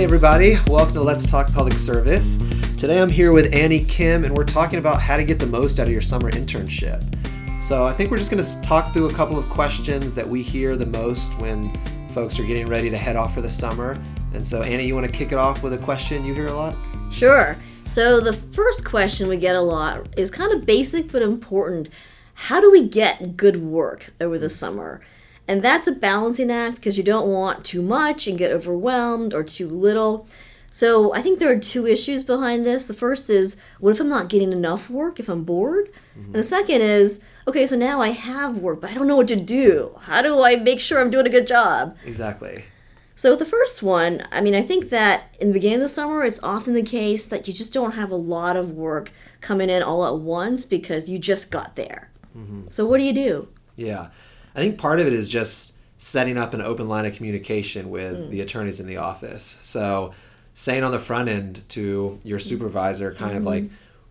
Hey, everybody, welcome to Let's Talk Public Service. Today I'm here with Annie Kim, and we're talking about how to get the most out of your summer internship. So, I think we're just going to talk through a couple of questions that we hear the most when folks are getting ready to head off for the summer. And so, Annie, you want to kick it off with a question you hear a lot? Sure. So, the first question we get a lot is kind of basic but important How do we get good work over the summer? And that's a balancing act because you don't want too much and get overwhelmed or too little. So I think there are two issues behind this. The first is what if I'm not getting enough work if I'm bored? Mm-hmm. And the second is okay, so now I have work, but I don't know what to do. How do I make sure I'm doing a good job? Exactly. So the first one, I mean, I think that in the beginning of the summer, it's often the case that you just don't have a lot of work coming in all at once because you just got there. Mm-hmm. So what do you do? Yeah. I think part of it is just setting up an open line of communication with mm. the attorneys in the office. So saying on the front end to your supervisor kind mm-hmm. of like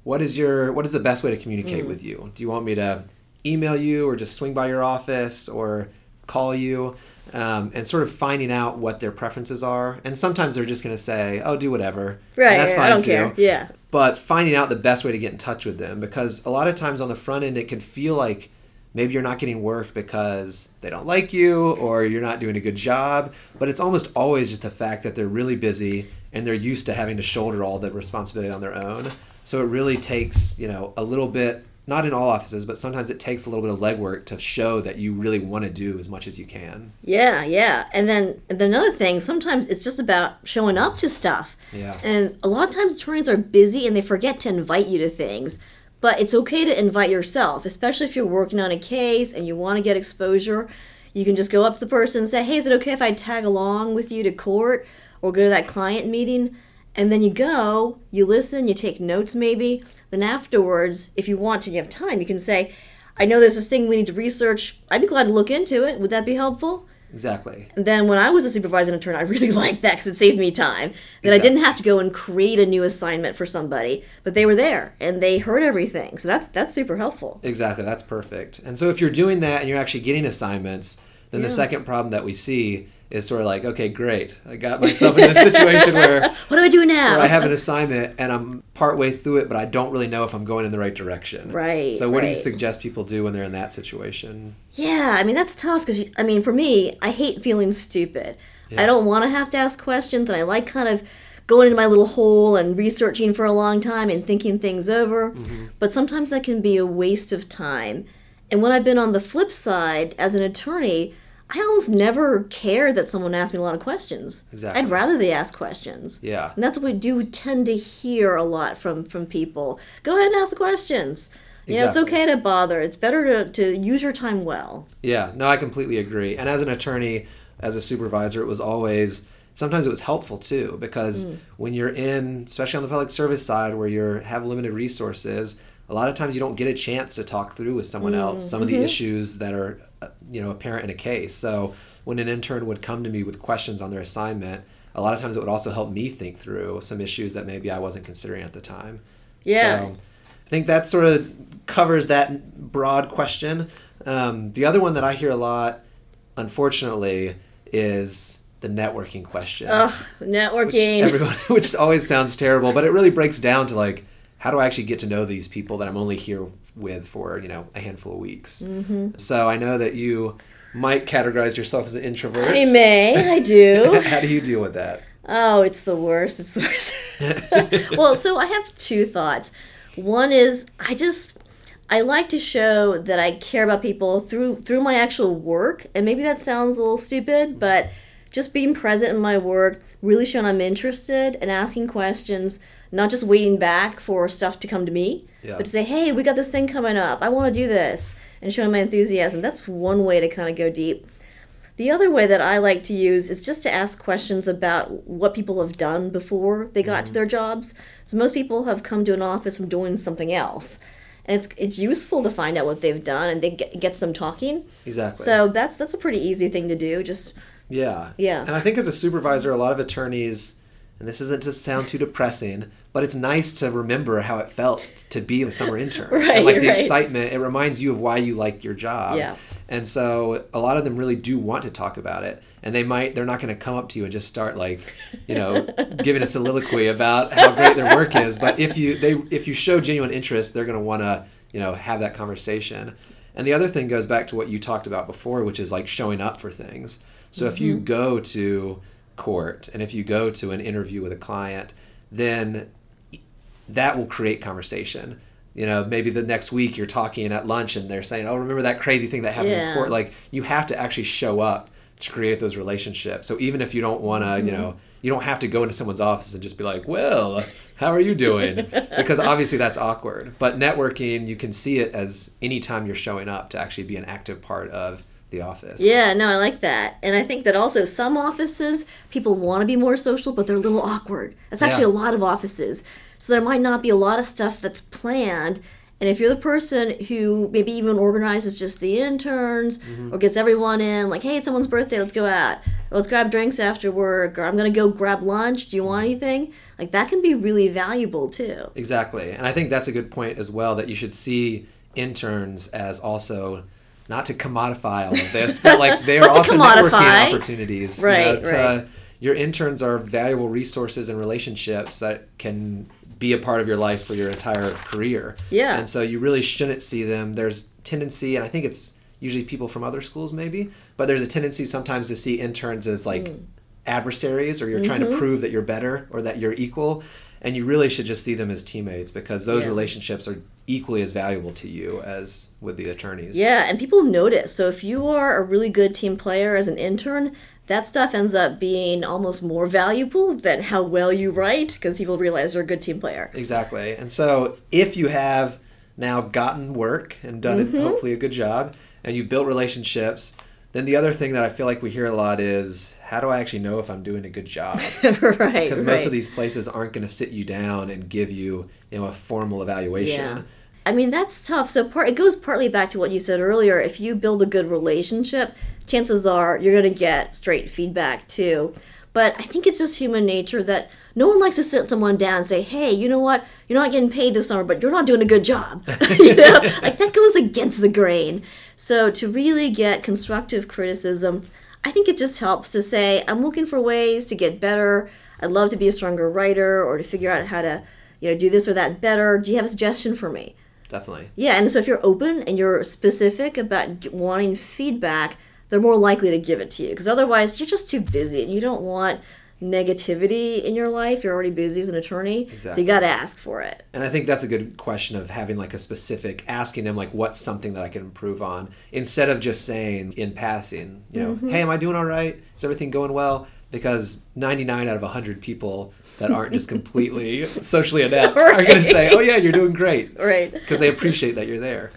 what is your what is the best way to communicate mm. with you? Do you want me to email you or just swing by your office or call you? Um, and sort of finding out what their preferences are. And sometimes they're just going to say, "Oh, do whatever." Right. And that's fine I don't too. Care. Yeah. But finding out the best way to get in touch with them because a lot of times on the front end it can feel like maybe you're not getting work because they don't like you or you're not doing a good job but it's almost always just the fact that they're really busy and they're used to having to shoulder all the responsibility on their own. So it really takes you know a little bit not in all offices but sometimes it takes a little bit of legwork to show that you really want to do as much as you can. Yeah yeah. And then and then another thing sometimes it's just about showing up to stuff. Yeah. And a lot of times attorneys are busy and they forget to invite you to things but it's okay to invite yourself, especially if you're working on a case and you want to get exposure. You can just go up to the person and say, Hey, is it okay if I tag along with you to court or go to that client meeting? And then you go, you listen, you take notes maybe. Then afterwards, if you want to, you have time, you can say, I know there's this thing we need to research. I'd be glad to look into it. Would that be helpful? Exactly. And then when I was a supervisor attorney, I really liked that because it saved me time. That exactly. I didn't have to go and create a new assignment for somebody, but they were there and they heard everything. So that's that's super helpful. Exactly. That's perfect. And so if you're doing that and you're actually getting assignments, then yeah. the second problem that we see is sort of like, okay, great. I got myself in this situation where what do I do now? I have an assignment and I'm partway through it, but I don't really know if I'm going in the right direction. Right. So, what right. do you suggest people do when they're in that situation? Yeah, I mean that's tough because I mean for me, I hate feeling stupid. Yeah. I don't want to have to ask questions, and I like kind of going into my little hole and researching for a long time and thinking things over. Mm-hmm. But sometimes that can be a waste of time. And when I've been on the flip side as an attorney I almost never care that someone asks me a lot of questions. Exactly. I'd rather they ask questions. Yeah. And that's what we do tend to hear a lot from from people. Go ahead and ask the questions. Exactly. Yeah, it's okay to bother. It's better to, to use your time well. Yeah, no, I completely agree. And as an attorney, as a supervisor, it was always sometimes it was helpful too because mm. when you're in, especially on the public service side where you have limited resources, a lot of times you don't get a chance to talk through with someone mm. else some of the mm-hmm. issues that are you know apparent in a case. So when an intern would come to me with questions on their assignment a lot of times it would also help me think through some issues that maybe i wasn't considering at the time. Yeah. So i think that sort of covers that broad question. Um, the other one that i hear a lot unfortunately is the networking question. Networking. Which, everyone, which always sounds terrible but it really breaks down to like how do I actually get to know these people that I'm only here with for you know a handful of weeks? Mm-hmm. So I know that you might categorize yourself as an introvert. I may, I do. how do you deal with that? Oh, it's the worst. It's the worst. well, so I have two thoughts. One is I just I like to show that I care about people through through my actual work, and maybe that sounds a little stupid, but just being present in my work, really showing I'm interested and asking questions not just waiting back for stuff to come to me, yeah. but to say, hey, we got this thing coming up. I want to do this. And showing my enthusiasm. That's one way to kind of go deep. The other way that I like to use is just to ask questions about what people have done before they got mm-hmm. to their jobs. So most people have come to an office from doing something else. And it's, it's useful to find out what they've done and it gets them talking. Exactly. So that's that's a pretty easy thing to do. Just yeah. Yeah. And I think as a supervisor, a lot of attorneys and this isn't to sound too depressing, but it's nice to remember how it felt to be a summer intern. right, and like the right. excitement, it reminds you of why you like your job. Yeah. And so a lot of them really do want to talk about it. And they might, they're not going to come up to you and just start like, you know, giving a soliloquy about how great their work is. But if you, they, if you show genuine interest, they're going to want to, you know, have that conversation. And the other thing goes back to what you talked about before, which is like showing up for things. So mm-hmm. if you mm-hmm. go to court and if you go to an interview with a client, then that will create conversation you know maybe the next week you're talking at lunch and they're saying oh remember that crazy thing that happened yeah. in court like you have to actually show up to create those relationships so even if you don't want to mm-hmm. you know you don't have to go into someone's office and just be like well how are you doing because obviously that's awkward but networking you can see it as anytime you're showing up to actually be an active part of the office. Yeah, no, I like that. And I think that also some offices, people want to be more social, but they're a little awkward. That's actually yeah. a lot of offices. So there might not be a lot of stuff that's planned. And if you're the person who maybe even organizes just the interns mm-hmm. or gets everyone in, like, hey, it's someone's birthday, let's go out. let's grab drinks after work, or I'm going to go grab lunch. Do you want mm-hmm. anything? Like, that can be really valuable too. Exactly. And I think that's a good point as well that you should see interns as also not to commodify all of this, but like they are also networking opportunities. Right, you know, to, right. your interns are valuable resources and relationships that can be a part of your life for your entire career. Yeah. And so you really shouldn't see them. There's tendency, and I think it's usually people from other schools maybe, but there's a tendency sometimes to see interns as like mm. adversaries or you're mm-hmm. trying to mm-hmm. prove that you're better or that you're equal. And you really should just see them as teammates because those yeah. relationships are equally as valuable to you as with the attorneys. Yeah, and people notice. So if you are a really good team player as an intern, that stuff ends up being almost more valuable than how well you write because people realize you're a good team player. Exactly. And so if you have now gotten work and done mm-hmm. it, hopefully a good job, and you've built relationships, then the other thing that I feel like we hear a lot is how do I actually know if I'm doing a good job? right. Because most of these places aren't going to sit you down and give you, you know, a formal evaluation. Yeah. I mean that's tough. So part it goes partly back to what you said earlier. If you build a good relationship, chances are you're going to get straight feedback too. But I think it's just human nature that no one likes to sit someone down and say, "Hey, you know what? You're not getting paid this summer, but you're not doing a good job." you know, like that goes against the grain. So to really get constructive criticism, I think it just helps to say, "I'm looking for ways to get better. I'd love to be a stronger writer or to figure out how to, you know, do this or that better. Do you have a suggestion for me?" Definitely. Yeah, and so if you're open and you're specific about wanting feedback, they're more likely to give it to you. Because otherwise you're just too busy and you don't want negativity in your life. You're already busy as an attorney. Exactly. so you got to ask for it. And i think that's a good question of having like a specific asking them like what's something that i can improve on instead of just saying in passing you know mm-hmm. hey am i doing all right? Is everything going well? Because 99 out of 100 people that aren't just completely socially adept right. are going to say oh yeah you're doing great. Right. Because they appreciate that you're there.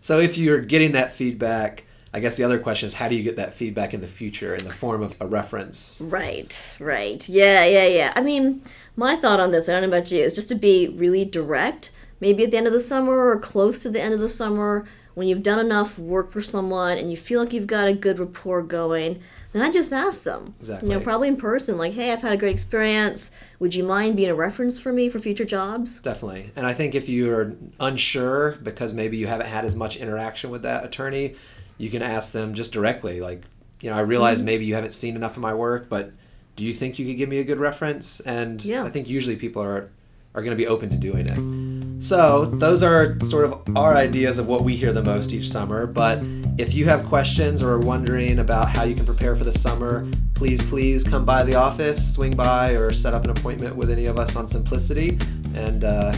So if you're getting that feedback I guess the other question is how do you get that feedback in the future in the form of a reference? Right, right. Yeah, yeah, yeah. I mean, my thought on this, I don't know about you, is just to be really direct. Maybe at the end of the summer or close to the end of the summer, when you've done enough work for someone and you feel like you've got a good rapport going, then I just ask them. Exactly. You know, probably in person, like, hey, I've had a great experience. Would you mind being a reference for me for future jobs? Definitely. And I think if you're unsure because maybe you haven't had as much interaction with that attorney, you can ask them just directly like you know i realize mm-hmm. maybe you haven't seen enough of my work but do you think you could give me a good reference and yeah. i think usually people are are going to be open to doing it so those are sort of our ideas of what we hear the most each summer but if you have questions or are wondering about how you can prepare for the summer please please come by the office swing by or set up an appointment with any of us on Symplicity and uh,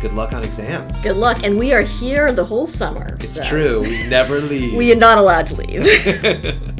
good luck on exams. Good luck. And we are here the whole summer. It's so. true. We never leave. we are not allowed to leave.